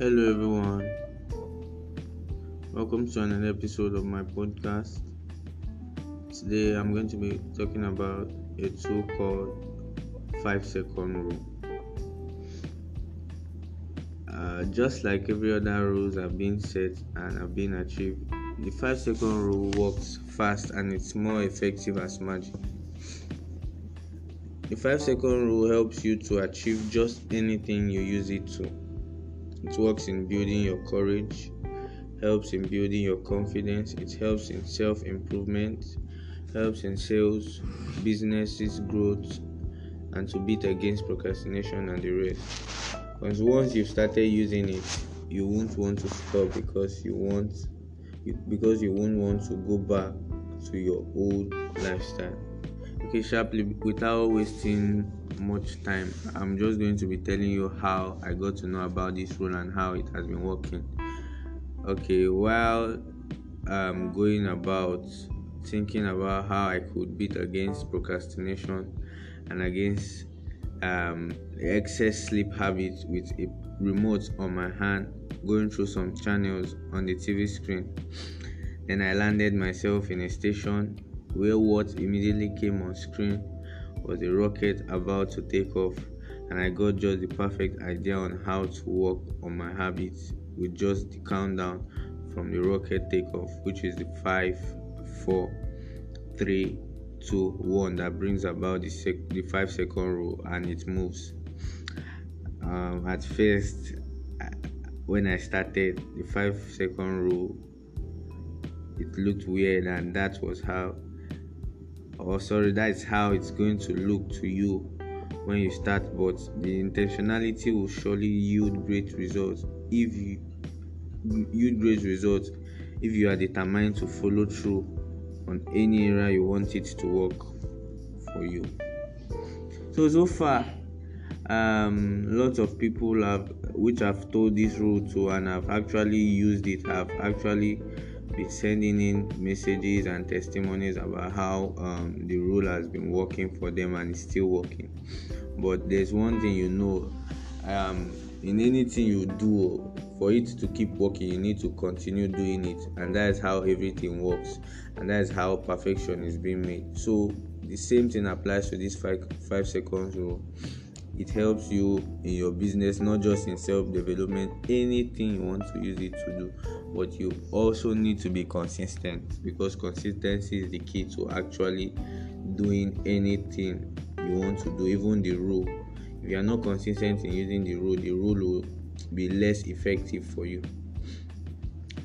Hello, everyone. Welcome to another episode of my podcast. Today, I'm going to be talking about a tool called 5 second rule. Uh, just like every other rules have been set and have been achieved, the 5 second rule works fast and it's more effective as magic. The 5 second rule helps you to achieve just anything you use it to. It works in building your courage, helps in building your confidence, it helps in self improvement, helps in sales, businesses growth, and to beat against procrastination and the rest. Because once you've started using it, you won't want to stop because you want because you won't want to go back to your old lifestyle. Okay, sharply without wasting much time, I'm just going to be telling you how I got to know about this rule and how it has been working. Okay, while i'm going about thinking about how I could beat against procrastination and against um, excess sleep habits with a remote on my hand, going through some channels on the TV screen. Then I landed myself in a station where what immediately came on screen was a rocket about to take off, and I got just the perfect idea on how to work on my habits with just the countdown from the rocket takeoff, which is the 5, 4, 3, 2, 1 that brings about the, sec- the 5 second rule and it moves. Um, at first, when I started the 5 second rule, it looked weird, and that was how or sorry that is how it's going to look to you when you start but the intentionality will surely yield great results if you yield great results if you are determined to follow through on any area you want it to work for you. So so far um lots of people have which have told this rule to and have actually used it have actually sending in messages and testimonies about how um, the rule has been working for them and is still working. But there's one thing you know um, in anything you do, for it to keep working, you need to continue doing it, and that is how everything works, and that is how perfection is being made. So, the same thing applies to this five, five seconds rule it helps you in your business not just in self-development anything you want to use it to do. But you also need to be consistent because consistency is the key to actually doing anything you want to do even the rule. If you are not consistent in using the rule the rule will be less effective for you.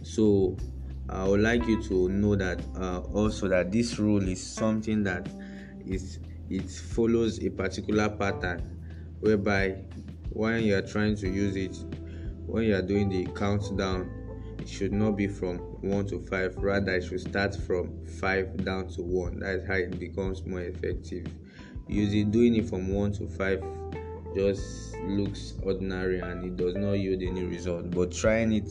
So i would like you to know that uh, also that this rule is something that is it follows a particular pattern whereby when you are trying to use it when you are doing the countdown it should not be from 1 to 5 rather it should start from 5 down to 1 that's how it becomes more effective. Using doing it from 1 to 5 just looks ordinary and it does not yield any result. But trying it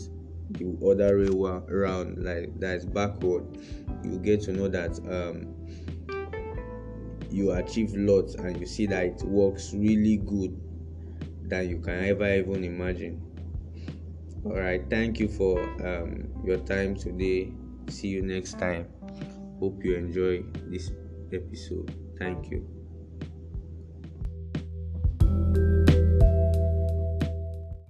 the other way around like that's backward you get to know that um, you achieve lots and you see that it works really good than you can ever even imagine. All right thank you for um, your time today. See you next time. Hope you enjoy this episode. Thank you